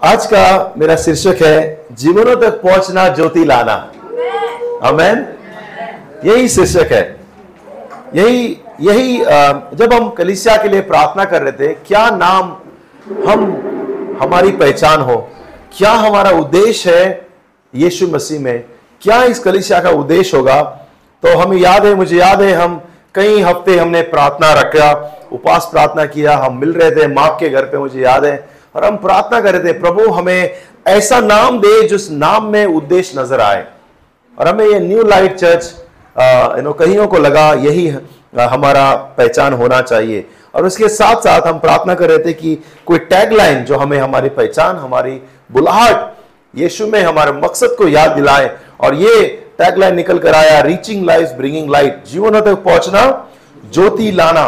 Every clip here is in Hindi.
आज का मेरा शीर्षक है, जीवनों तक पहुँचना ज्योति लाना। अमेन यही शीर्षक है। यही यही जब हम कलिसिया के लिए प्रार्थना कर रहे थे, क्या नाम हम, हमारी पहचान हो? क्या हमारा उद्देश्य है यीशु मसीह में? क्या इस कलिसिया का उद्देश्य होगा? तो हमें याद है, मुझे याद है, हम कई हफ़्ते हमने प्रार्थना रखा, उपास प्रार्थना किया, हम मिल रहे थे, माँ के घर पे, मुझे याद है। और हम प्रार्थना कर रहे थे, प्रभु, हमें ऐसा नाम दे जिस नाम में उद्देश्य नज़र आए। और हमें ये न्यू लाइट चर्च नो कईयों को लगा, यही हमारा पहचान होना चाहिए। और उसके साथ साथ हम प्रार्थना कर रहे थे कि कोई टैगलाइन जो हमें हमारी पहचान, हमारी बुलाहट, यीशु में हमारे मकसद को याद दिलाए। और ये टैगलाइन निकल कर आया रीचिंग लाइफ ब्रिंगिंग लाइट जीवन तक पहुँचना, ज्योति लाना,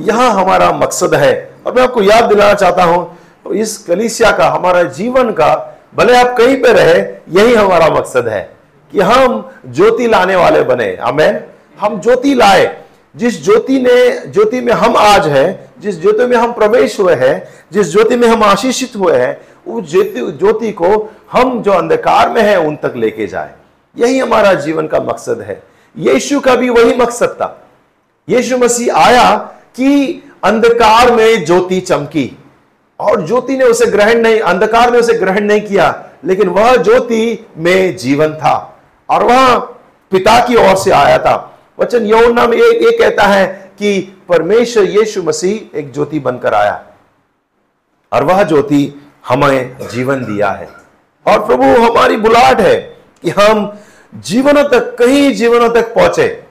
यह हमारा मकसद है। और मैं आपको याद दिलाना चाहता हूँ तो इस कलिसिया का, हमारा जीवन का, भले आप कहीं पे रहे, यही हमारा मकसद है कि हम ज्योति लाने वाले बने। हमें हम ज्योति लाए। जिस ज्योति ने, ज्योति में हम आज है, जिस ज्योति में हम प्रवेश हुए हैं, जिस ज्योति में हम आशीषित हुए हैं, उस ज्योति ज्योति को हम जो अंधकार में है, उन तक लेके जाए। यही हमारा जीवन का मकसद है। यीशु का भी वही मकसद था। यीशु मसीह आया कि अंधकार में ज्योति चमकी। और ज्योति ने उसे ग्रहण नहीं अंधकार ने उसे ग्रहण नहीं किया लेकिन वह ज्योति में जीवन था। और वह पिता की ओर से आया था। वचन यौना में ये, ये कहता है कि परमेश्वर यीशु मसीह एक ज्योति बनकर आया। और वह ज्योति हमें जीवन दिया है। और प्रभु हमारी बुलाहट है कि हम जीवनों तक कई जीवनों तक पहुँचे।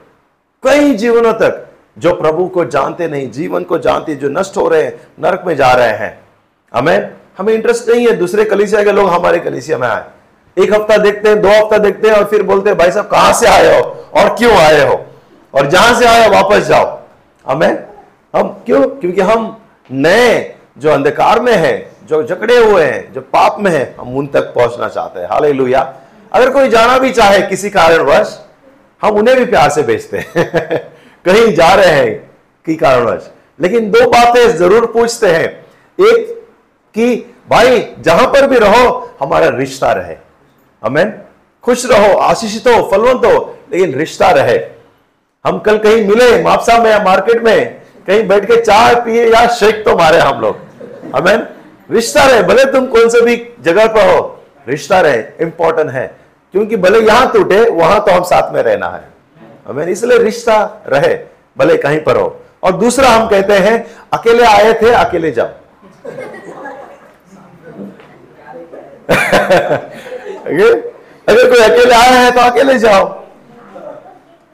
कई जीवनों तक जो प्रभु को जानते नहीं जीवन को जानते जो नष्ट हो रहे हैं नरक में जा रहे हैं। हमें हमें इंटरेस्ट नहीं है, दूसरे कलिसिया के लोग हमारे कलिसिया में आए। एक हफ़्ता देखते हैं, दो हफ़्ता देखते हैं और फिर बोलते हैं, भाई साहब, कहाँ से आए हो और क्यों आए हो? और जहाँ से आए हो, वापस जाओ। हमें हम क्यों? क्योंकि हम नए जो अंधकार में है, जो जकड़े हुए हैं, जो पाप में है, हम उन तक पहुँचना चाहते हैं। हाल अगर कोई जाना भी चाहे किसी कारणवश, हम उन्हें भी प्यार से भेजते हैं। कहीं जा रहे हैं की कारणवश। लेकिन दो बातें ज़रूर पूछते हैं। एक कि भाई, जहाँ पर भी रहो, हमारा रिश्ता रहे। हमें खुश रहो, आशीषित हो, फलवंत हो, लेकिन रिश्ता रहे। हम कल कहीं मिले मापसा में या मार्केट में, कहीं बैठ के चाय पिए या शेक तो मारे हम लोग। हमें रिश्ता रहे, भले तुम कौन से भी जगह पर हो, रिश्ता रहे इंपॉर्टेंट है। क्योंकि भले यहाँ टूटे, वहाँ तो हम साथ में रहना है। हमें इसलिए रिश्ता रहे, भले कहीं पर हो। और दूसरा हम कहते हैं, अकेले आए थे, अकेले जाओ। अगर कोई अकेले आए हैं तो अकेले जाओ।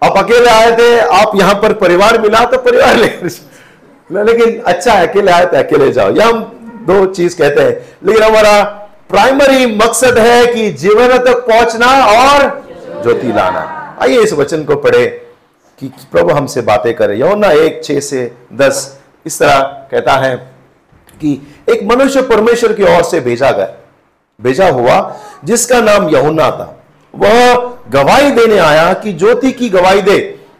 आप अकेले आए थे, आप यहाँ पर परिवार मिला तो परिवार ले लेकिन अच्छा है, अकेले आए थे अकेले जाओ। यह हम दो चीज़ कहते हैं। लेकिन हमारा प्राइमरी मकसद है कि जीवन तक पहुँचना और ज्योति लाना। आइए इस वचन को पढ़े कि प्रभु हमसे बातें करे। यौना एक छह से दस इस तरह कहता है कि एक मनुष्य परमेश्वर की ओर से भेजा गया। भेजा हुआ, जिसका नाम यहुना था। वह गवाही देने आया कि ज्योति की गवाही दे,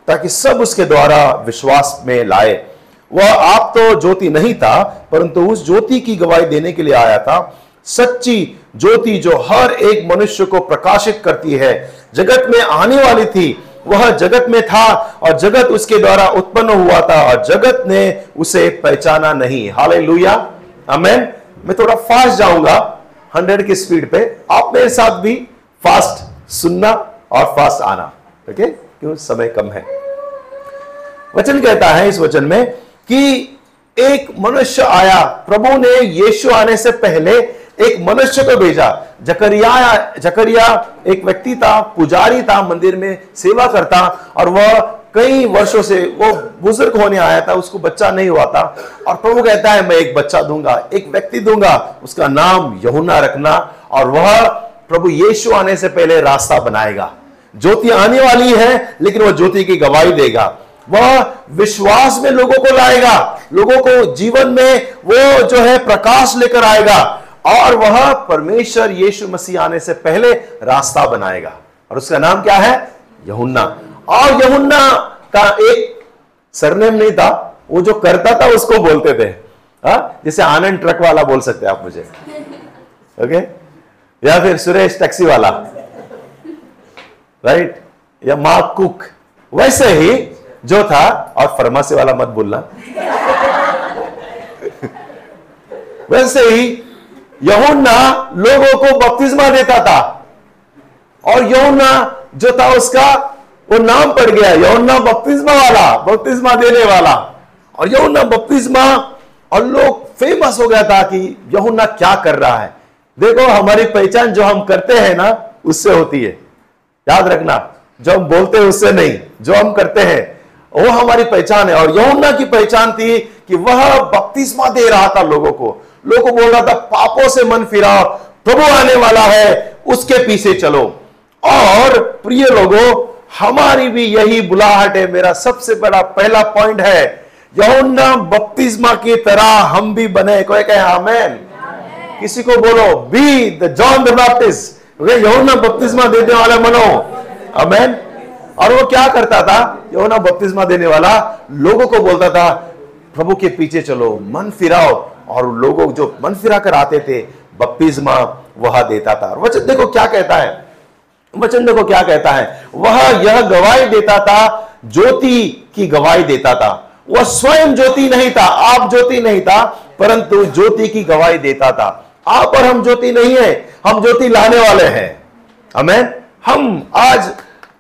ताकि सब उसके द्वारा विश्वास में लाए। वह आप तो ज्योति नहीं था, परंतु उस ज्योति की गवाही देने के लिए आया था। सच्ची ज्योति जो हर एक मनुष्य को प्रकाशित करती है, जगत में आने वाली थी, वह जगत में था और जगत उसके द्वारा उत्पन्न हुआ था और जगत ने उसे पहचाना नहीं। हाले लुया मैं थोड़ा फास्ट जाऊँगा। हंड्रेड की स्पीड पे आप मेरे साथ भी फास्ट सुनना और फास्ट आना। ओके क्यों? समय कम है। वचन कहता है इस वचन में कि एक मनुष्य आया, प्रभु ने यीशु आने से पहले एक मनुष्य को भेजा। जकरिया जकरिया एक व्यक्ति था, पुजारी था, मंदिर में सेवा करता और वह कई वर्षों से वो बुज़ुर्ग होने आया था, उसको बच्चा नहीं हुआ था। और प्रभु कहता है, मैं एक बच्चा दूँगा, एक व्यक्ति दूँगा, उसका नाम यहुना रखना और वह प्रभु यीशु आने से पहले रास्ता बनाएगा। ज्योति आने वाली है, लेकिन वह ज्योति की गवाही देगा। वह विश्वास में लोगों को लाएगा, लोगों को जीवन में वो जो है प्रकाश लेकर आएगा। और वह परमेश्वर यीशु मसीह आने से पहले रास्ता बनाएगा। और उसका नाम क्या है? यहुन्ना। और यमुन्ना का एक सरनेम नहीं था, वो जो करता था उसको बोलते थे। हा? जैसे आनंद ट्रक वाला बोल सकते आप मुझे। ओके? या फिर सुरेश टैक्सी वाला। राइट? या मार्क कुक। वैसे ही जो था, और फार्मेसी वाला मत बोलना। वैसे ही यहुन्ना लोगों को बपतिस्मा देता था। और यहुन्ना जो था उसका, वो नाम पड़ गया, यहुन्ना बपतिस्मा वाला, बपतिस्मा देने वाला। और यहुन्ना बपतिस्मा, और लोग फ़ेमस हो गया था कि यहुन्ना क्या कर रहा है। देखो, हमारी पहचान जो हम करते हैं ना, उससे होती है। याद रखना, जो हम बोलते हैं उससे नहीं, जो हम करते हैं, वो हमारी पहचान है। और यमुना की पहचान थी कि वह बपतिस्मा दे रहा था लोगों को। लोगों को बोल रहा था पापों से मन फिराओ प्रभु आने वाला है उसके पीछे चलो। और प्रिय लोगों हमारी भी यही बुलाहट है मेरा सबसे बड़ा पहला पॉइंट है यमुना बपतिस्मा की तरह हम भी बने। कोई कहे आमेन। किसी को बोलो be the John the Baptist Yamuna बपतिस्मा देने वाले मनो अमेन और वो क्या करता था? यमुना बपतिस्मा देने वाला लोगों को बोलता था प्रभु के पीछे चलो, मन फिराओ। और लोगों जो मन फिरा कर आते थे, बपतिस्मा वह देता था। वचन देखो क्या कहता है। वचन देखो क्या कहता है। वह यह गवाही देता था, ज्योति की गवाही देता था। वह स्वयं ज्योति नहीं था, आप ज्योति नहीं था, परंतु ज्योति की गवाही देता था। आप और हम ज्योति नहीं है, हम ज्योति लाने वाले हैं। हमें हम आज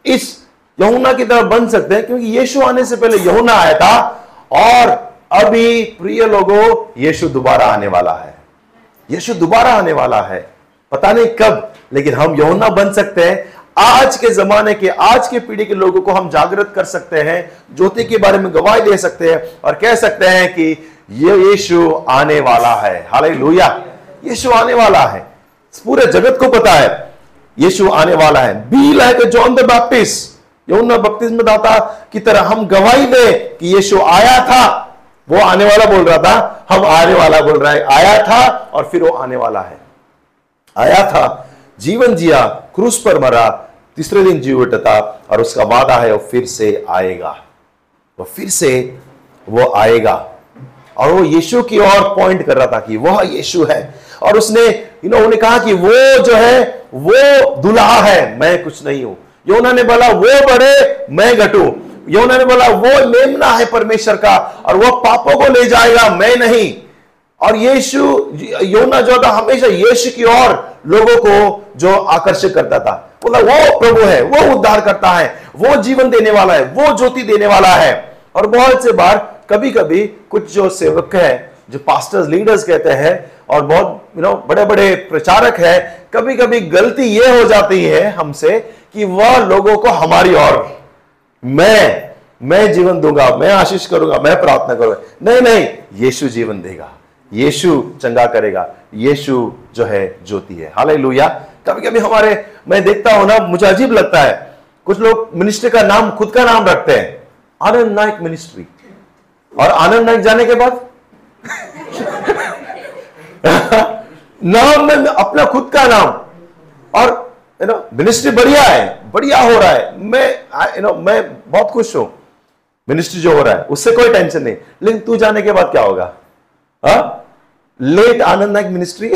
इस यमुना की तरफ़ बन सकते हैं, क्योंकि यीशु आने से पहले यमुना आया था, और अभी प्रिय लोगों, यीशु दोबारा आने वाला है। यीशु दोबारा आने वाला है। पता नहीं कब, लेकिन हम यौना बन सकते हैं। आज के जमाने के, आज के पीढ़ी के लोगों को हम जागृत कर सकते हैं, ज्योति के बारे में गवाही दे सकते हैं और कह सकते हैं कि ये यीशु आने वाला है। हाल लोहिया यीशु आने वाला है। पूरे जगत को पता है, यीशु आने वाला है। Be like John the Baptist Yamuna बपतिस्म दाता की तरह हम गवाही दे कि यीशु आया था। वो आने वाला बोल रहा था, हम आने वाला बोल रहा है। आया था और फिर वो आने वाला है। आया था, जीवन जिया, क्रूस पर मरा, तीसरे दिन जी उठता और उसका वादा है, वो फिर से आएगा। वो फिर से वो आएगा। और वो यीशु की ओर पॉइंट कर रहा था कि वह यीशु है। और उसने यू नो उन्हें कहा कि वो जो है, वो दुल्हा है, मैं कुछ नहीं हूँ। योना ने बोला, वो बड़े, मैं घटू। योना ने बोला, वो मेमना है परमेश्वर का और वो पापों को ले जाएगा, मैं नहीं। और यीशु, योना जो था, हमेशा यीशु की ओर लोगों को जो आकर्षित करता था। बोला, वो प्रभु है, वो उद्धार करता है, वो जीवन देने वाला है, वो ज्योति देने वाला है। और बहुत से बार कभी कभी कुछ जो सेवक है, जो पास्टर्स लीडर्स कहते हैं, और बहुत यू नो बड़े बड़े प्रचारक है कभी कभी गलती ये हो जाती है हमसे कि वह लोगों को हमारी ओर मैं मैं जीवन दूँगा, मैं आशीष करूँगा, मैं प्रार्थना करूँगा। नहीं नहीं, यीशु जीवन देगा। यीशु चंगा करेगा। यीशु जो है, ज्योति है। हाल लुया कभी कभी हमारे, मैं देखता हूँ ना, मुझे अजीब लगता है। कुछ लोग मिनिस्ट्री का नाम, खुद का नाम रखते हैं। आनंद नायक मिनिस्ट्री और आनंद नायक जाने के बाद? नाम में अपना खुद का नाम। और यू नो मिनिस्ट्री बढ़िया है बढ़िया हो रहा है। मैं यू नो मैं बहुत खुश हूँ। मिनिस्ट्री जो हो रहा है उससे कोई टेंशन नहीं। लेकिन तू जाने के बाद क्या होगा? हा? लेट आनंद नायक मिनिस्ट्री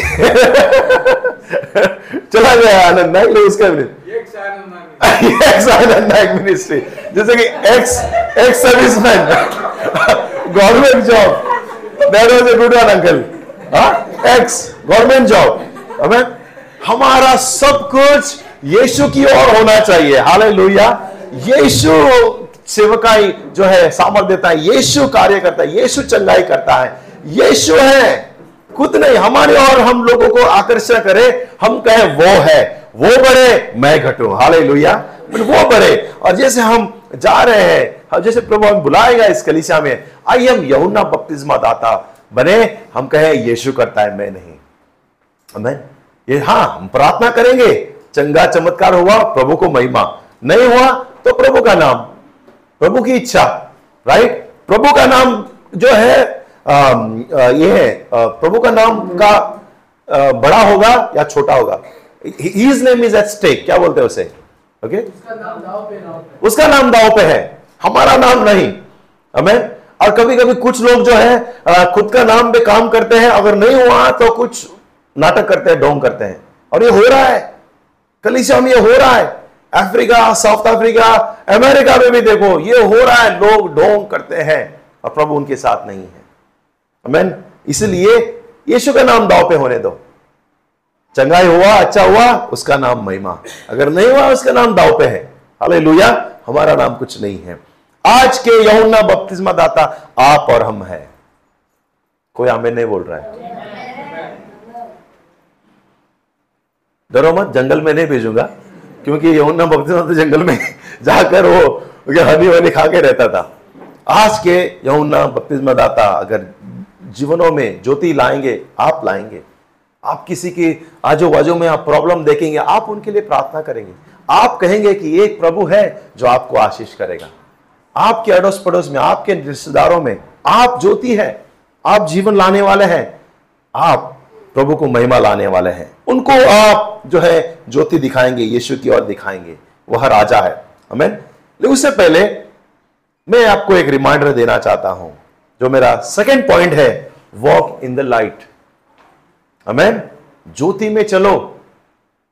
चला गया आनंद नायक लेकिन उसका एक्स आनंद नायक मिनिस्ट्री जैसे कि ex ex serviceman government job that was good one uncle ex government job हमें हमारा सब कुछ यीशु की ओर होना चाहिए। हाल लोहिया यीशु सेवकाई जो है सामर्थ देता है, यीशु कार्य करता है, यीशु चंगाई करता है। यीशु है, खुद नहीं, हमारे और हम लोगों को आकर्षण करे, हम कहे वो है। वो बड़े, मैं घटू। हाले लोहिया वो बड़े। और जैसे हम जा रहे हैं जैसे प्रभु हम बुलाएगा इस कलिसिया में आई हम यमुना बपतिस्मा दाता बने, हम कहे यीशु करता है, मैं नहीं। हमें ये हाँ हम प्रार्थना करेंगे। चंगा चमत्कार हुआ प्रभु को महिमा। नहीं हुआ तो प्रभु का नाम। प्रभु की इच्छा राइट प्रभु का नाम जो है आ, आ, ये है प्रभु का नाम का आ, बड़ा होगा या छोटा होगा? His name is at stake क्या बोलते हैं उसे? ओके उसका नाम दाव पे है। हमारा नाम नहीं। हमें और कभी कभी कुछ लोग जो है खुद का नाम पे काम करते हैं। अगर नहीं हुआ तो कुछ नाटक करते हैं ढोंग करते हैं। और ये हो रहा है। कलिसिया ये हो रहा है। अफ्रीका, साउथ अफ्रीका, अमेरिका में भी देखो, ये हो रहा है। लोग ढोंग करते हैं और प्रभु उनके साथ नहीं है। अमेन इसलिए यीशु का नाम दाव पे होने दो। चंगाई हुआ अच्छा हुआ, उसका नाम महिमा। अगर नहीं हुआ, उसका नाम दाव पे है। हाले हमारा नाम कुछ नहीं है। आज के यमुना बपतिस्मा दाता आप और हम है। कोई हमें नहीं बोल रहा है। डरो मत, जंगल में नहीं भेजूँगा, क्योंकि यमुना बपतिस्मा तो जंगल में जाकर वो हनी वनी खा के रहता था। आज के यमुना बपतिस्मा दाता अगर जीवनों में ज्योति लाएँगे, आप लाएँगे। आप किसी की आजू बाजू में आप प्रॉब्लम देखेंगे, आप उनके लिए प्रार्थना करेंगे। आप कहेंगे कि एक प्रभु है जो आपको आशीष करेगा। आपके अड़ोस पड़ोस में, आपके रिश्तेदारों में, आप ज्योति है, आप जीवन लाने वाले हैं। आप प्रभु को महिमा लाने वाले हैं। उनको आप जो है ज्योति दिखाएँगे, यीशु की ओर दिखाएँगे। वह राजा है। हमें लेकिन उससे पहले मैं आपको एक रिमाइंडर देना चाहता हूँ। जो मेरा सेकेंड पॉइंट है वॉक इन द लाइट हमें ज्योति में चलो।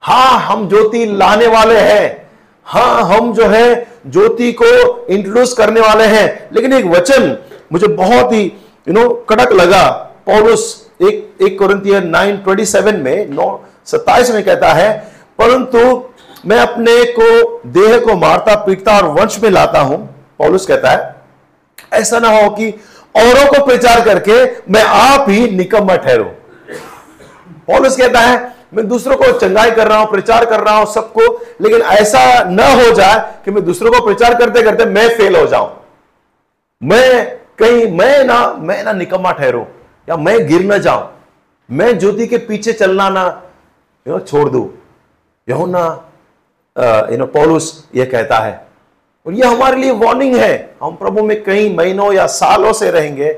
हाँ हम ज्योति लाने वाले हैं। हाँ हम जो है ज्योति को इंट्रोड्यूस करने वाले हैं। लेकिन एक वचन मुझे बहुत ही यू नो कड़क लगा। पौलुस एक एक कोरिंथियर 9:27 में, नौ, सत्ताईस में कहता है, परंतु मैं अपने को, देह को मारता, पीटता और वंश में लाता हूँ। पौलुस कहता है, ऐसा ना हो कि औरों को प्रचार करके मैं आप ही निकम्मा ठहरू। पौलुस कहता है, मैं दूसरों को चंगाई कर रहा हूँ, प्रचार कर रहा हूँ सबको, लेकिन ऐसा न हो जाए कि मैं दूसरों को प्रचार करते करते मैं फेल हो जाऊँ। मैं कहीं, मैं ना मैं ना निकम्मा ठहरू। या मैं गिर ना जाऊँ, मैं ज्योति के पीछे चलना ना यू नो छोड़ दू। यहो ना यू नो पौलुस ये कहता है, और ये हमारे लिए वार्निंग है। हम प्रभु में कई महीनों या सालों से रहेंगे।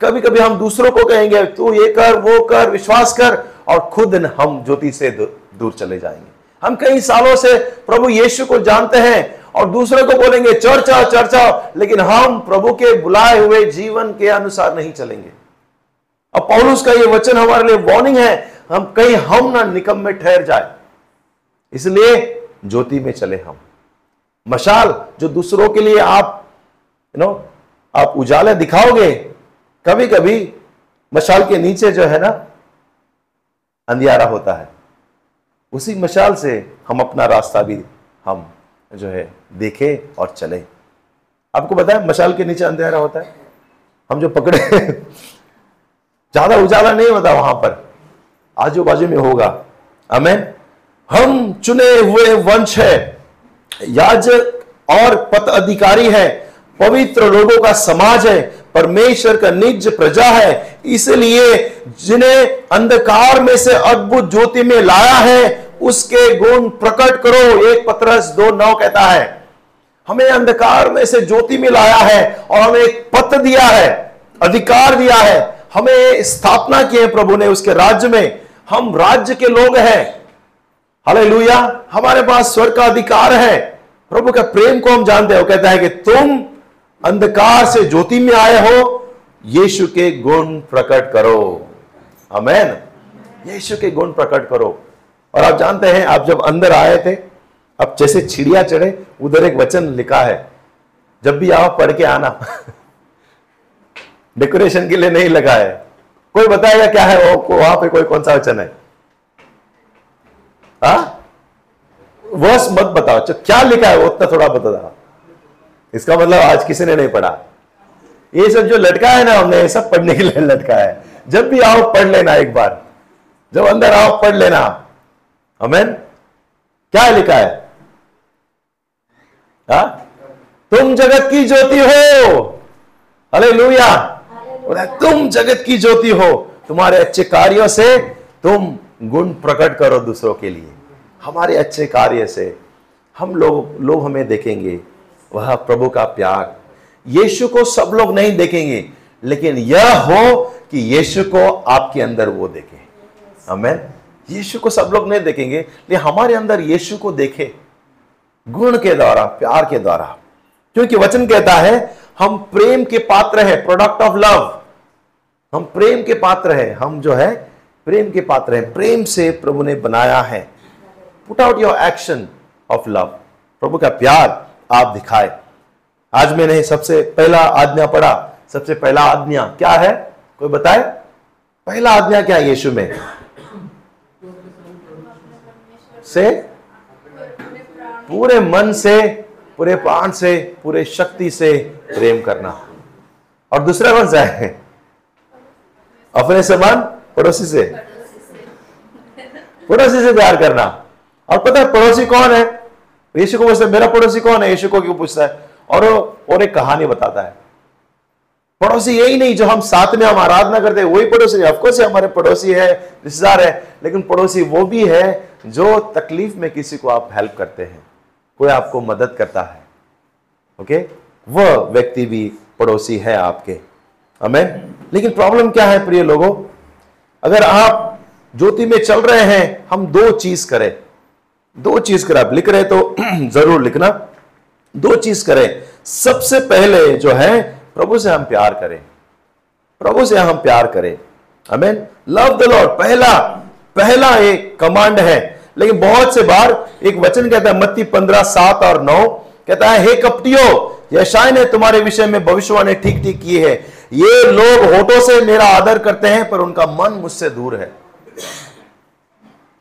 कभी कभी हम दूसरों को कहेंगे, तू ये कर, वो कर, विश्वास कर, और खुद हम ज्योति से दूर चले जाएँगे। हम कई सालों से प्रभु यीशु को जानते हैं, और दूसरे को बोलेंगे चर्चा चर्चा लेकिन हम प्रभु के बुलाए हुए जीवन के अनुसार नहीं चलेंगे। अब पौलुस का ये वचन हमारे लिए वार्निंग है, हम कहीं हम ना निकम में ठहर जाए। इसलिए ज्योति में चले हम। मशाल, जो दूसरों के लिए आप यू नो आप उजाले दिखाओगे कभी कभी मशाल के नीचे जो है ना, अंधियारा होता है। उसी मशाल से हम अपना रास्ता भी, हम जो है, देखें और चले। आपको है मशाल के नीचे अंधेरा होता है? हम जो पकड़े ज़्यादा उजाला नहीं होता वहाँ पर। आजू बाजू में होगा। अमेन हम चुने हुए वंश है। याज और पत अधिकारी है। पवित्र लोगों का समाज है। परमेश्वर का निज प्रजा है। इसलिए जिन्हें अंधकार में से अद्भुत ज्योति में लाया है, उसके गुण प्रकट करो। एक पत्रस दो नौ कहता है, हमें अंधकार में से ज्योति में लाया है और हमें एक पत्र दिया है, अधिकार दिया है। हमें स्थापना की है प्रभु ने उसके राज्य में। हम राज्य के लोग हैं। हले हमारे पास स्वर का अधिकार है। प्रभु का प्रेम को हम जानते हो। कहता है कि तुम अंधकार से ज्योति में आए हो। यीशु के गुण प्रकट करो। अमेन यीशु के गुण प्रकट करो। और आप जानते हैं, आप जब अंदर आए थे, अब जैसे चिड़िया चढ़े, उधर एक वचन लिखा है, जब भी आओ, पढ़ के आना। डेकोरेशन के लिए नहीं लगा है कोई बताएगा क्या है वो? वहाँ पे कोई कौन सा वचन है? हा? वर्ष मत बताओ। क्या लिखा है वो? उतना थोड़ा बता इसका मतलब आज किसी ने नहीं पढ़ा। ये सब जो लटका है ना हमने, ये सब पढ़ने के लिए लटका है। जब भी आओ, पढ़ लेना एक बार। जब अंदर आओ, पढ़ लेना। अमेन क्या लिखा है? हा? तुम जगत की ज्योति हो। अरे लुया तुम जगत की ज्योति हो, तुम्हारे अच्छे कार्यों से तुम गुण प्रकट करो दूसरों के लिए। हमारे अच्छे कार्य से हम लोग लोग हमें देखेंगे, वह प्रभु का प्यार। यीशु को सब लोग नहीं देखेंगे, लेकिन यह हो कि यीशु को आपके अंदर वो देखे। हमें यीशु को सब लोग नहीं देखेंगे, लेकिन हमारे अंदर यीशु को देखे। गुण के द्वारा, प्यार के द्वारा। क्योंकि वचन कहता है हम प्रेम के पात्र है प्रोडक्ट ऑफ़ लव हम प्रेम के पात्र हैं, हम जो है, प्रेम के पात्र हैं। प्रेम से प्रभु ने बनाया है। Put out your action of love प्रभु का प्यार आप दिखाए। आज मैंने सबसे पहला आज्ञा पढ़ा। सबसे पहला आज्ञा क्या है? कोई बताए? पहला आज्ञा क्या है यीशु में? से? पूरे मन से पूरे प्राण से, पूरे शक्ति से प्रेम करना। और दूसरा कौन सा है? अपने समान पड़ोसी से। पड़ोसी से प्यार करना। और पता है, पड़ोसी कौन है? यीशु को पूछता है, मेरा पड़ोसी कौन है? यीशु को क्यों पूछता है? और वो, और एक कहानी बताता है। पड़ोसी यही नहीं, जो हम साथ में हम आराधना करते हैं, वही पड़ोसी नहीं। ऑफकोर्स हमारे पड़ोसी है, रिश्तेदार है, लेकिन पड़ोसी वो भी है, जो तकलीफ़ में किसी को आप हेल्प करते हैं। कोई आपको मदद करता है। ओके वह व्यक्ति भी पड़ोसी है आपके। हमें लेकिन प्रॉब्लम क्या है प्रिय लोगों? अगर आप ज्योति में चल रहे हैं, हम दो चीज़ करें। दो चीज़ करें। आप लिख रहे तो ज़रूर लिखना। दो चीज़ करें। सबसे पहले जो है, प्रभु से हम प्यार करें। प्रभु से हम प्यार करें। हमें लव द लॉर्ड पहला पहला एक कमांड है। लेकिन बहुत से बार एक वचन कहता है, मत्ती पंद्रह, सात और नौ। कहता है, हे कपटियो यशाय ने तुम्हारे विषय में भविष्यवाणी ठीक ठीक की है। ये लोग होठों से मेरा आदर करते हैं, पर उनका मन मुझसे दूर है।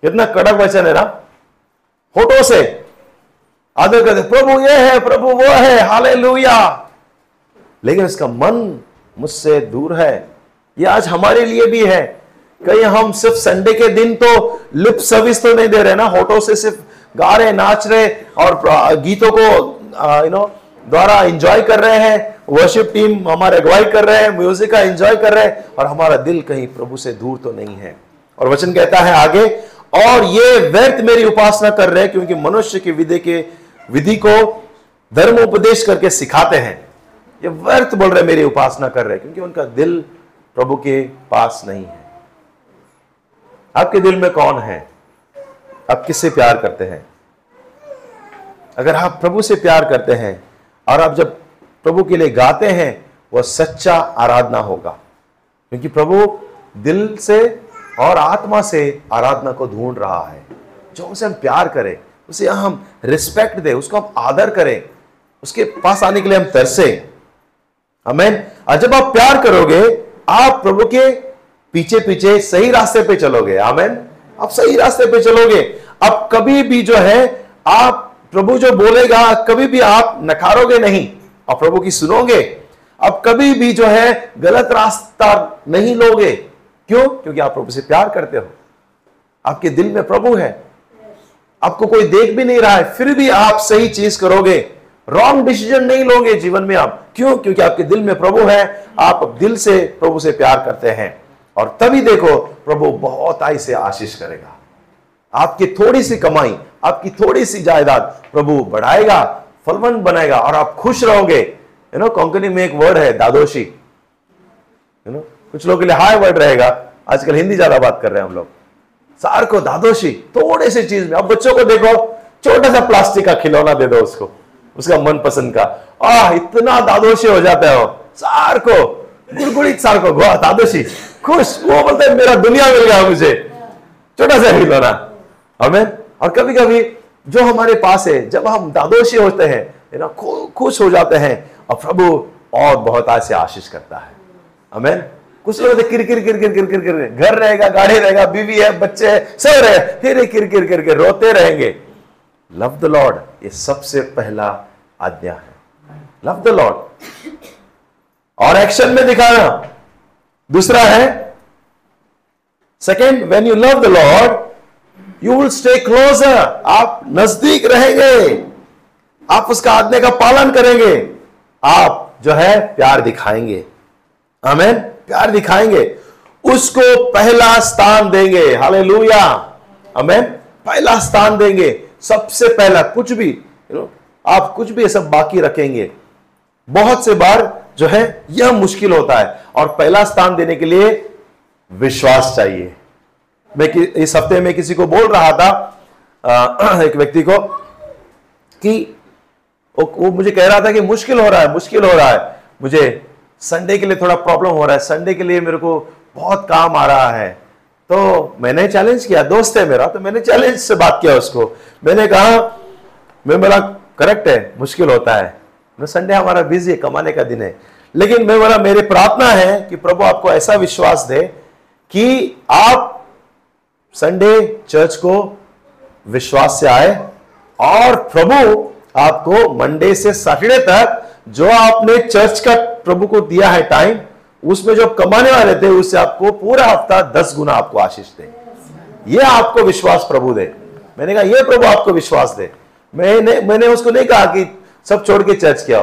कितना कड़क वचन है ना? होठों से आदर करते प्रभु, ये है, प्रभु, वो है हाले लेकिन उसका मन मुझसे दूर है। ये आज हमारे लिए भी है। कहीं हम सिर्फ़ संडे के दिन तो लिप सर्विस तो नहीं दे रहे ना होटो से सिर्फ़ गा रहे नाच रहे और गीतों को यू नो द्वारा एंजॉय कर रहे हैं वर्शिप टीम हमारे अगुवाई कर रहे हैं म्यूज़िक का एंजॉय कर रहे हैं, और हमारा दिल कहीं प्रभु से दूर तो नहीं है। और वचन कहता है आगे, और ये व्यर्थ मेरी उपासना कर रहे हैं, क्योंकि मनुष्य की विधि के, विधि को धर्म उपदेश करके सिखाते हैं। ये व्यर्थ बोल रहे मेरी उपासना कर रहे हैं, क्योंकि उनका दिल प्रभु के पास नहीं है। आपके दिल में कौन है? आप किससे प्यार करते हैं? अगर आप प्रभु से प्यार करते हैं और आप जब प्रभु के लिए गाते हैं, वह सच्चा आराधना होगा। क्योंकि प्रभु दिल से और आत्मा से आराधना को ढूंढ रहा है। जो उसे हम प्यार करें, उसे हम रिस्पेक्ट दें, उसको हम आदर करें, उसके पास आने के लिए हम तरसे। हमें और जब आप प्यार करोगे, आप प्रभु के पीछे पीछे सही रास्ते पे चलोगे, आमेन। आप सही रास्ते पे चलोगे। अब कभी भी जो है, आप, प्रभु जो बोलेगा, कभी भी आप नकारोगे नहीं और प्रभु की सुनोगे। अब कभी भी जो है, गलत रास्ता नहीं लोगे। क्यों? क्योंकि आप प्रभु से प्यार करते हो। आपके दिल में प्रभु है। आपको कोई देख भी नहीं रहा है, फिर भी आप सही चीज़ करोगे। रॉन्ग डिसीज़न नहीं लोगे जीवन में आप। क्यों? क्योंकि आपके दिल में प्रभु है। आप दिल से प्रभु से प्यार करते हैं। और तभी देखो प्रभु बहुत आई से आशीष करेगा। आपकी थोड़ी सी कमाई, आपकी थोड़ी सी जायदाद प्रभु बढ़ाएगा, फलवंत बनाएगा और आप खुश रहोगे। यू नो में एक वर्ड है, दादोशी। यू नो कुछ लोगों के लिए हाई वर्ड रहेगा। आजकल हिंदी ज़्यादा बात कर रहे हैं हम लोग। सार को दादोशी, थोड़े से चीज़ में। अब बच्चों को देखो, छोटा सा प्लास्टिक का खिलौना दे दो उसको, उसका मन पसंद का। आ इतना दादोशी हो जाता है वो। सार को गुड़गुड़ी सार को दादोशी खुश, वो बोलते हैं, मेरा दुनिया मिल गया मुझे। छोटा सा खिलौना हमें और कभी कभी जो हमारे पास है, जब हम दादोशी होते हैं ना खुश हो जाते हैं, और प्रभु और बहुत से आशीष करता है। हमें कुछ लोग किर किर किर किर किर किर किर घर रहेगा, गाड़ी रहेगा, बीवी है, बच्चे है, सब रहे, फिर किर किर किर किर रोते रहेंगे। लव द लॉर्ड ये सबसे पहला आज्ञा है। लव द लॉर्ड और एक्शन में दिखाना। दूसरा है second when you love the lord you will stay closer आप नज़दीक रहेंगे। आप उसका आज्ञा का पालन करेंगे। आप जो है, प्यार दिखाएँगे। हमें प्यार दिखाएँगे। उसको पहला स्थान देंगे। हाले लुया हमें पहला स्थान देंगे। सबसे पहला, कुछ भी यू नो आप कुछ भी सब बाकी रखेंगे। बहुत से बार जो है यह मुश्किल होता है। और पहला स्थान देने के लिए विश्वास चाहिए। मैं इस हफ़्ते में किसी को बोल रहा था आ, एक व्यक्ति को कि वो, मुझे कह रहा था कि मुश्किल हो रहा है मुश्किल हो रहा है। मुझे संडे के लिए थोड़ा प्रॉब्लम हो रहा है। संडे के लिए मेरे को बहुत काम आ रहा है। तो मैंने चैलेंज किया दोस्त है मेरा तो मैंने चैलेंज से बात किया उसको। मैंने कहा मैं बोला करेक्ट है मुश्किल होता है। संडे हमारा बिज़ी है, कमाने का दिन है। लेकिन मैं बोला, मेरी प्रार्थना है कि प्रभु आपको ऐसा विश्वास दे कि आप संडे चर्च को विश्वास से आए और प्रभु आपको मंडे से सैटरडे तक जो आपने चर्च का प्रभु को दिया है टाइम, उसमें जो कमाने वाले थे, उससे आपको पूरा हफ़्ता दस गुना आपको आशीष दे। ये आपको विश्वास प्रभु दे। मैंने कहा, ये प्रभु आपको विश्वास दे। मैंने मैंने उसको नहीं कहा कि सब छोड़ के चर्च किया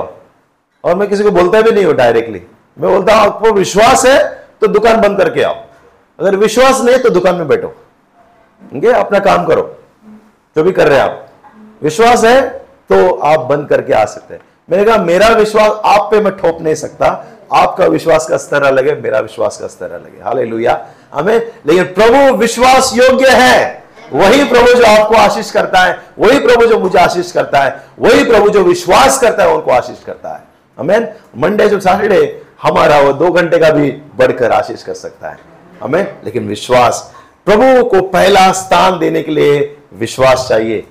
और मैं किसी को बोलता भी नहीं हूँ डायरेक्टली मैं बोलता हूँ, आपको विश्वास है तो दुकान बंद करके आओ। अगर विश्वास नहीं तो दुकान में बैठो। अपना काम करो। जो भी कर रहे हैं आप। विश्वास है तो आप बंद करके आ सकते हैं। मैंने कहा, मेरा विश्वास आप पे मैं ठोक नहीं सकता। आपका विश्वास का स्तर अलग है, मेरा विश्वास का स्तर अलग है। हाले हमें लेकिन प्रभु विश्वास योग्य है। वही प्रभु जो आपको आशीष करता है, वही प्रभु जो मुझे आशीष करता है, वही प्रभु जो विश्वास करता है, उनको आशीष करता है। हमें मंडे जो सैटरडे हमारा वो दो घंटे का भी बढ़कर आशीष कर सकता है। हमें लेकिन विश्वास, प्रभु को पहला स्थान देने के लिए विश्वास चाहिए।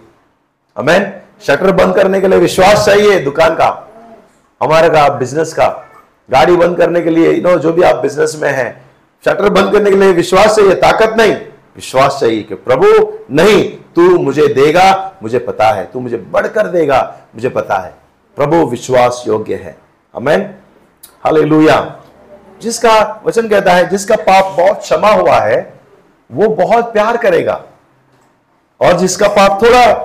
हमें शटर बंद करने के लिए विश्वास चाहिए, दुकान का, हमारे का बिज़नेस का, गाड़ी बंद करने के लिए नो जो भी आप बिज़नेस में हैं, शटर बंद करने के लिए विश्वास चाहिए, ताकत नहीं। विश्वास चाहिए कि प्रभु, नहीं, तू मुझे देगा, मुझे पता है, तू मुझे बढ़कर देगा, मुझे पता है। प्रभु, विश्वास योग्य है। अमेन हालेलुया जिसका वचन कहता है, जिसका पाप बहुत क्षमा हुआ है, वो बहुत प्यार करेगा। और जिसका पाप थोड़ा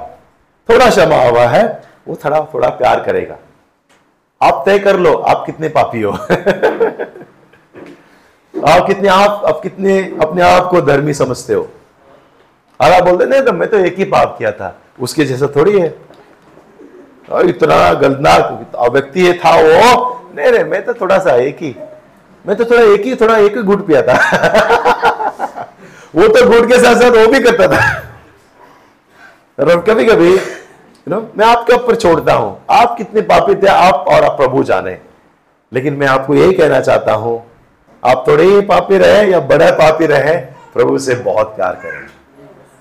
थोड़ा क्षमा हुआ है, वो थोड़ा थोड़ा प्यार करेगा। आप तय कर लो, आप कितने पापी हो। आप कितने, आप आप कितने अपने आप को धर्मी समझते हो? और आप बोलते, नहीं तो मैं तो एक ही पाप किया था। उसके जैसा थोड़ी है। इतना गलतनाक व्यक्ति था वो। नहीं नहीं, मैं तो थोड़ा सा एक ही। मैं तो थोड़ा एक ही, थोड़ा एक ही गुट पिया था। वो तो गुट के साथ साथ वो भी करता था। कभी कभी नो मैं आपके ऊपर छोड़ता हूँ। आप कितने पापी थे, आप और आप प्रभु जाने। लेकिन मैं आपको यही कहना चाहता हूँ आप थोड़े ही पापी रहे या बड़े पापी रहे, प्रभु से बहुत प्यार करें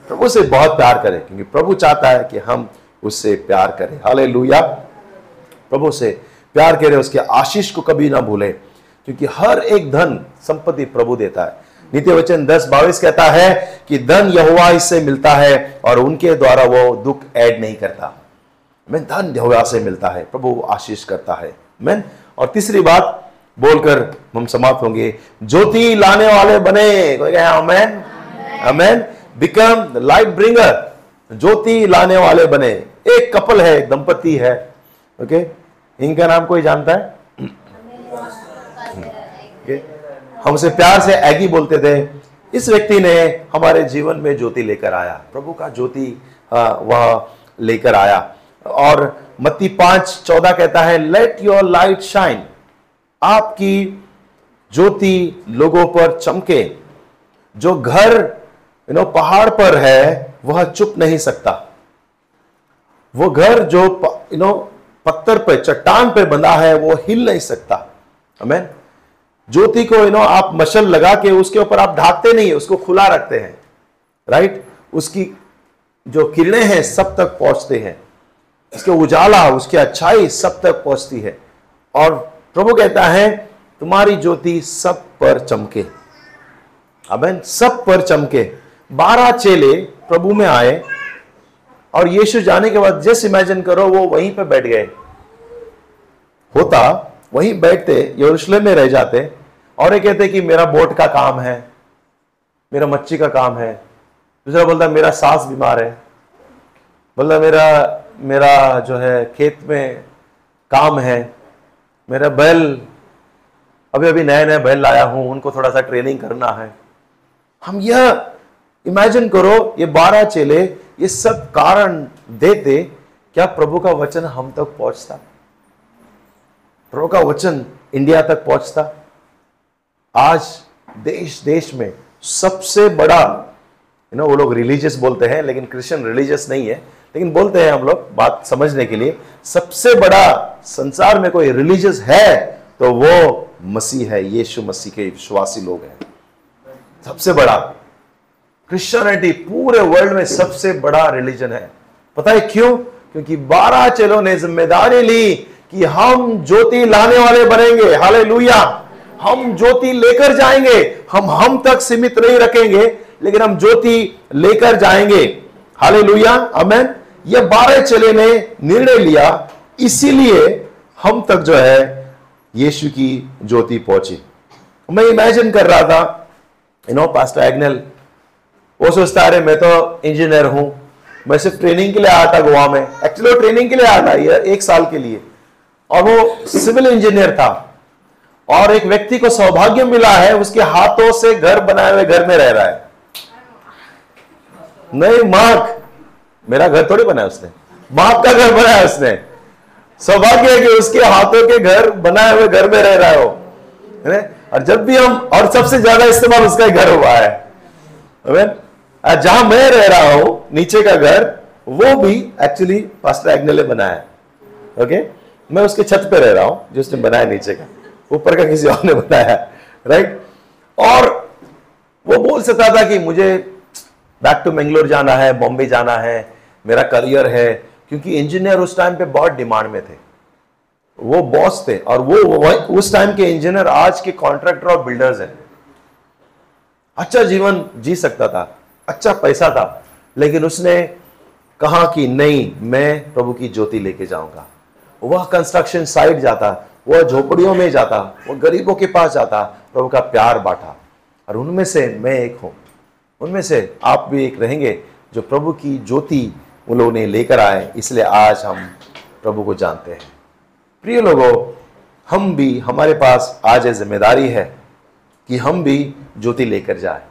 प्रभु से बहुत प्यार करें, क्योंकि प्रभु चाहता है कि हम उससे प्यार करें। हाले प्रभु से प्यार करें, उसके आशीष को कभी ना भूले, क्योंकि हर एक धन संपत्ति प्रभु देता है। नित्य वचन दस बाईस कहता है कि धन यहुआ इससे मिलता है और उनके द्वारा वो दुख ऐड नहीं करता। मैं धन यहुआ से मिलता है, प्रभु आशीष करता है। मैं और तीसरी बात बोलकर हम समाप्त होंगे। ज्योति लाने वाले बने। कोई amen amen become light bringer. ज्योति लाने वाले बने। एक कपल है एक दंपति है। ओके? इनका नाम कोई जानता है? हमसे प्यार से एगी बोलते थे। इस व्यक्ति ने हमारे जीवन में ज्योति लेकर आया। प्रभु का ज्योति वह लेकर आया। और मत्ती पाँच चौदह कहता है लेट योर लाइट शाइन आपकी ज्योति लोगों पर चमके। जो घर यू नो पहाड़ पर है, वह चुप नहीं सकता। वो घर जो यू नो पत्थर पर चट्टान पर बंधा है, वो हिल नहीं सकता। हमें ज्योति को यू नो आप मशल लगा के उसके ऊपर आप ढाकते नहीं है, उसको खुला रखते हैं। राइट उसकी जो किरणें हैं, सब तक पहुँचते हैं। उसके उजाला, उसकी अच्छाई सब तक पहुँचती है। और प्रभु कहता है, तुम्हारी ज्योति सब पर चमके। अब सब पर चमके। बारह चेले प्रभु में आए और यीशु जाने के बाद जैसे इमेजिन करो, वो वहीं पर बैठ गए। होता, वहीं बैठते, यरूशलेम में रह जाते और ये कहते कि मेरा बोट का काम है, मेरा मच्छी का काम है। दूसरा बोलता, मेरा सास बीमार है। बोलता, मेरा मेरा जो है खेत में काम है। मेरा बैल, अभी अभी नए नए बैल लाया हूँ, उनको थोड़ा सा ट्रेनिंग करना है। हम यह इमेजिन करो, ये बारह चेले, ये सब कारण देते, क्या प्रभु का वचन हम तक पहुँचता? प्रभु का वचन इंडिया तक पहुँचता? आज देश देश में सबसे बड़ा यू नो वो लोग रिलीजियस बोलते हैं, लेकिन क्रिश्चियन रिलीजियस नहीं है। लेकिन बोलते हैं हम लोग, बात समझने के लिए, सबसे बड़ा संसार में कोई रिलीजियस है तो वो मसीह है, यीशु मसीह के विश्वासी लोग हैं। सबसे बड़ा। क्रिश्चियनिटी पूरे वर्ल्ड में सबसे बड़ा रिलीजन है। पता है क्यों? क्योंकि बारह चेलों ने ज़िम्मेदारी ली कि हम ज्योति लाने वाले बनेंगे। हाले हम ज्योति लेकर जाएँगे। हम हम तक सीमित नहीं रखेंगे, लेकिन हम ज्योति लेकर जाएँगे। हाले लुया अमेन ये बारह चले ने निर्णय लिया, इसीलिए हम तक जो है यीशु की ज्योति पहुँची। मैं इमेजिन कर रहा था यू नो पास्टर एग्नेल वो सोचता, अरे, मैं तो इंजीनियर हूँ, मैं सिर्फ़ ट्रेनिंग के लिए आया था गोवा में। एक्चुअली वो ट्रेनिंग के लिए आया था, ये एक साल के लिए। और वो सिविल इंजीनियर था। और एक व्यक्ति को सौभाग्य मिला है, उसके हाथों से घर बनाए हुए घर में रह रहा है। नहीं मार्क मेरा घर थोड़ी बनाया उसने। बाप का घर बनाया उसने। सौभाग्य है कि उसके हाथों के घर बनाए हुए घर में रह रहा हो। है और जब भी हम, और सबसे ज़्यादा इस्तेमाल उसका घर हुआ है। जहाँ मैं रह रहा हूँ, नीचे का घर, वो भी एक्चुअली पास्टर एग्नेल ने बनाया ओके मैं उसके छत पे रह रहा हूँ, जो उसने बनाया नीचे का। ऊपर का किसी और ने बनाया। राइट और वो बोल सकता था कि मुझे बैक टू मैंगलोर जाना है बॉम्बे जाना है। मेरा करियर है क्योंकि इंजीनियर उस टाइम पे बहुत डिमांड में थे। वो बॉस थे और वो, उस टाइम के इंजीनियर आज के कॉन्ट्रैक्टर और बिल्डर्स हैं। अच्छा जीवन जी सकता था अच्छा पैसा था लेकिन उसने कहा कि नहीं मैं प्रभु की ज्योति लेके जाऊँगा। वह कंस्ट्रक्शन साइट जाता वह झोपड़ियों में जाता वह गरीबों के पास जाता प्रभु का प्यार बांटा। और उनमें से मैं एक हूँ। उनमें से आप भी एक रहेंगे जो प्रभु की ज्योति उन लोगों ने लेकर आए, इसलिए आज हम प्रभु को जानते हैं। प्रिय लोगों, हम भी, हमारे पास आज ज़िम्मेदारी है कि हम भी ज्योति लेकर जाए।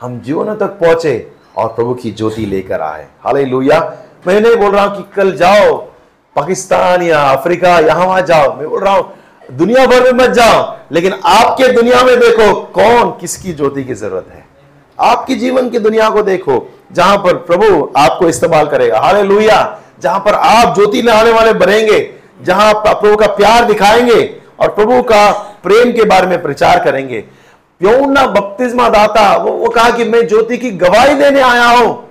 हम जीवनों तक पहुँचे और प्रभु की ज्योति लेकर आए। हाल लोहिया मैं नहीं बोल रहा हूँ कि कल जाओ, पाकिस्तान या अफ्रीका, यहाँ वहाँ जाओ। मैं बोल रहा हूँ, दुनिया भर में मत जाओ, लेकिन आपके दुनिया में देखो कौन किसकी ज्योति की ज़रूरत है। आपकी जीवन की दुनिया को देखो जहाँ पर प्रभु आपको इस्तेमाल करेगा। हाले जहाँ पर आप ज्योति लाने वाले बनेंगे जहाँ प्रभु का प्यार दिखाएँगे और प्रभु का प्रेम के बारे में प्रचार करेंगे। बपतिस्मा दाता वो, वो कहा कि मैं ज्योति की गवाही देने आया हूँ।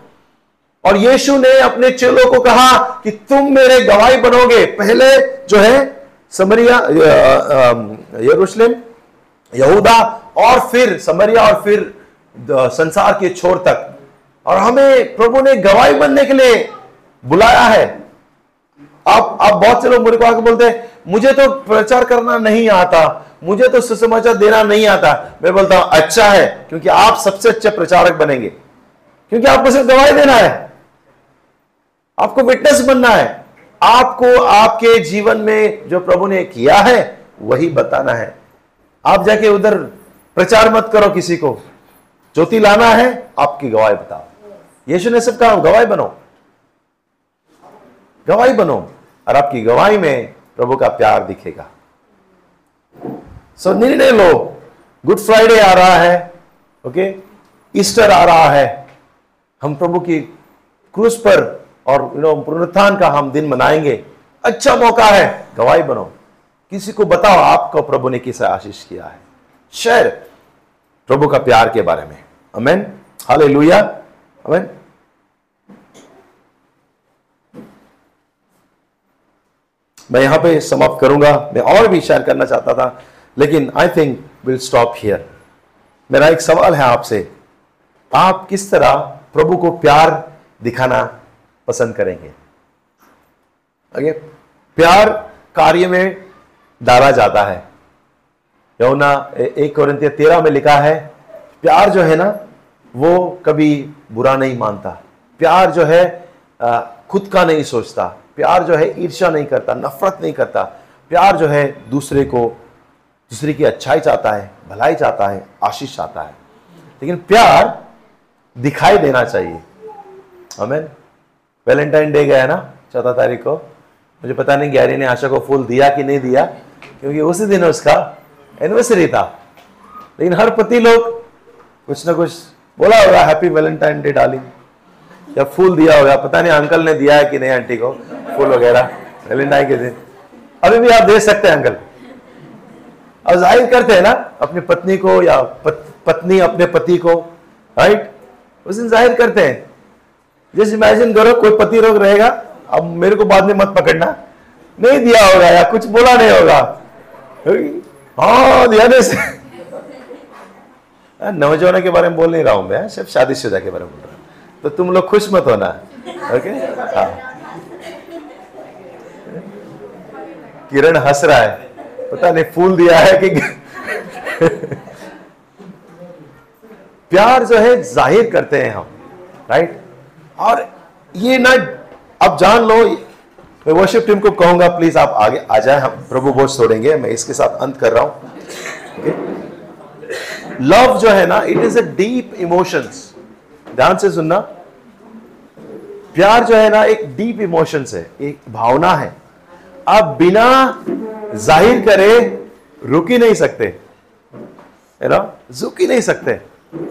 और यीशु ने अपने चेलों को कहा कि तुम मेरे गवाही बनोगे। पहले जो है समरिया यरूशलेम यहूदा और फिर समरिया और फिर संसार के छोर तक। और हमें प्रभु ने गवाही बनने के लिए बुलाया है। आप आप बहुत से लोग मुझे को आके बोलते हैं, मुझे तो प्रचार करना नहीं आता, मुझे तो सुसमाचार देना नहीं आता। मैं बोलता हूँ अच्छा है, क्योंकि आप सबसे अच्छे प्रचारक बनेंगे, क्योंकि आपको सिर्फ़ गवाही देना है, आपको विटनेस बनना है, आपको आपके जीवन में जो प्रभु ने किया है, वही बताना है। आप जाके उधर प्रचार मत करो किसी को, ज्योति लाना है, आपकी गवाही बताओ। यीशु ने सब कहा गवाही बनो। गवाही बनो और आपकी गवाही में प्रभु का प्यार दिखेगा। सो so, निर्णय लो। गुड फ्राइडे आ रहा है ओके ईस्टर आ रहा है। हम प्रभु की क्रूज पर और यू नो पुनरुत्थान का हम दिन मनाएँगे। अच्छा मौका है गवाही बनो। किसी को बताओ आपको प्रभु ने किसे आशीष किया है। शेयर प्रभु का प्यार के बारे में। अमेन हाले लुया अमेन मैं यहाँ पे समाप्त करूँगा। मैं और भी शेयर करना चाहता था, लेकिन I think will stop here मेरा एक सवाल है आपसे। आप किस तरह प्रभु को प्यार दिखाना पसंद करेंगे? आगे। प्यार कार्य में डाला जाता है। यमुना एक कोरिंतिया तेरह में लिखा है, प्यार जो है ना, वो कभी बुरा नहीं मानता। प्यार जो है खुद का नहीं सोचता। प्यार जो है ईर्ष्या नहीं करता, नफरत नहीं करता। प्यार जो है दूसरे को, दूसरे की अच्छाई चाहता है, भलाई चाहता है, आशीष चाहता है। लेकिन प्यार दिखाई देना चाहिए। हमें वैलेंटाइन डे गया ना, चौदह तारीख को। मुझे पता नहीं गैरी ने आशा को फूल दिया कि नहीं दिया, क्योंकि उसी दिन उसका एनिवर्सरी था। लेकिन हर पति लोग कुछ ना कुछ बोला होगा हैप्पी वैलेंटाइन डे डार्लिंग या फूल दिया होगा, पता नहीं अंकल ने दिया है कि नहीं आंटी को। फूल वगैरह वैलेंटाइन के दिन। अभी भी आप दे सकते हैं अंकल। अब ज़ाहिर करते हैं ना अपनी पत्नी को या पत, पत्नी अपने पति को राइट उस दिन ज़ाहिर करते हैं। जैसे इमेजिन करो कोई पति रोग रहेगा अब मेरे को बाद में मत पकड़ना। नहीं दिया होगा या कुछ बोला नहीं होगा। हाँ दिया नौजवानों के बारे में बोल नहीं रहा हूँ मैं सिर्फ़ शादीशुदा के बारे में बोल रहा हूँ। तो तुम लोग खुश मत होना ओके हाँ। किरण हंस रहा है। पता नहीं, फूल दिया है कि प्यार जो है, ज़ाहिर करते हैं हम राइट और ये ना, अब जान लो, मैं वर्शिप टीम को कहूँगा प्लीज़ आप आगे आ जाए, हम प्रभु बोझ छोड़ेंगे मैं इसके साथ अंत कर रहा हूँ। लव जो है ना it is a deep emotions ध्यान से सुनना। प्यार जो है ना, एक डीप इमोशंस है, एक भावना है। आप बिना ज़ाहिर करे रुक ही नहीं सकते। है ना रुक ही नहीं सकते।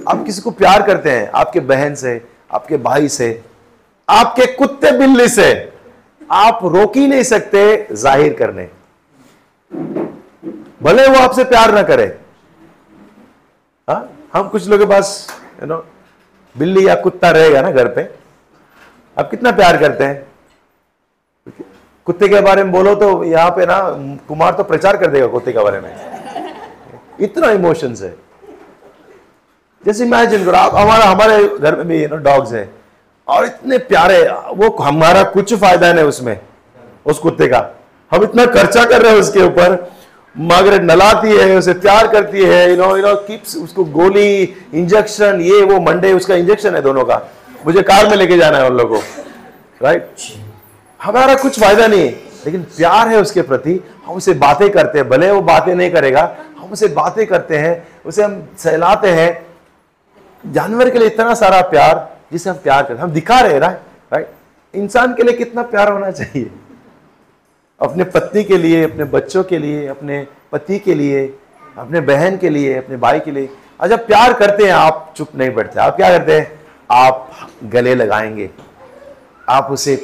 आप किसी को प्यार करते हैं, आपके बहन से, आपके भाई से, आपके कुत्ते बिल्ली से, आप रोक ही नहीं सकते ज़ाहिर करने। भले वो आपसे प्यार ना करे। हा? हम कुछ लोगों के पास यू नो बिल्ली या कुत्ता रहेगा ना घर पे। आप कितना प्यार करते हैं? कुत्ते के बारे में बोलो तो यहाँ पे ना कुमार तो प्रचार कर देगा कुत्ते के बारे में। इतना इमोशंस है। जैसे इमेजिन करो, आप हमारा, हमारे घर में भी नो डॉग्स है। और इतने प्यारे, वो हमारा कुछ फ़ायदा नहीं उसमें, उस कुत्ते का। हम इतना खर्चा कर रहे हैं उसके ऊपर, मगर नलाती है, उसे प्यार करती है you know you know keeps उसको गोली इंजेक्शन ये, वो, मंडे, उसका इंजेक्शन है दोनों का। मुझे कार में लेके जाना है उन लोगों को। राइट हमारा कुछ फ़ायदा नहीं है। लेकिन प्यार है उसके प्रति, हम उसे बातें करते हैं, भले वो बातें नहीं करेगा, हम उसे बातें करते हैं, उसे हम सहलाते हैं। जानवर के लिए इतना सारा प्यार जिसे हम प्यार करते हम दिखा रहे राइट राइट इंसान के लिए कितना प्यार होना चाहिए? अपने पत्नी के लिए, अपने बच्चों के लिए, अपने पति के लिए, अपने बहन के लिए, अपने भाई के लिए। जब प्यार करते हैं, आप चुप नहीं बैठते। आप क्या करते हैं? आप गले लगाएँगे। आप उसे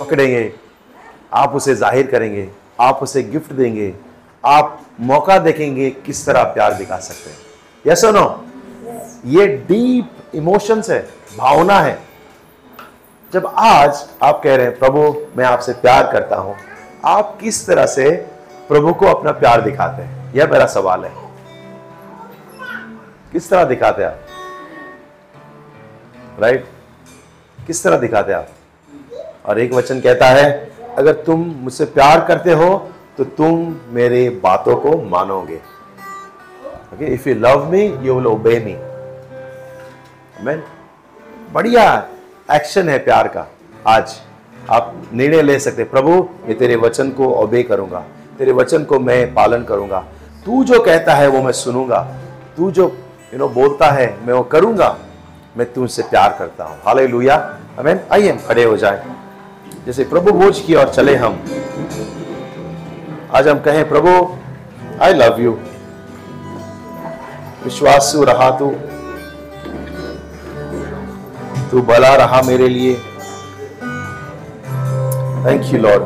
पकड़ेंगे, आप उसे ज़ाहिर करेंगे, आप उसे गिफ्ट देंगे, आप मौका देखेंगे किस तरह प्यार दिखा सकते हैं। यस नो ये डीप इमोशंस है, भावना है। जब आज आप कह रहे हैं, प्रभु, मैं आपसे प्यार करता हूँ। आप किस तरह से प्रभु को अपना प्यार दिखाते हैं? यह मेरा सवाल है। किस तरह दिखाते आप? राइट किस तरह दिखाते आप? और एक वचन कहता है, अगर तुम मुझसे प्यार करते हो तो तुम मेरे बातों को मानोगे। Okay if you love me you will obey me मैं बढ़िया एक्शन है प्यार का। आज आप निर्णय ले सकते प्रभु, मैं तेरे वचन को ओबे करूँगा। तेरे वचन को मैं पालन करूँगा। तू जो कहता है, वो मैं सुनूँगा। तू जो यू नो बोलता है, मैं वो करूँगा। मैं तुझसे प्यार करता हूँ। हाल लुया हमें आइए खड़े हो जाए। जैसे प्रभु बोझ की और चले हम। आज हम कहें, प्रभु आई लव यू विश्वास रहा तू। तू बला रहा मेरे लिए। Thank you Lord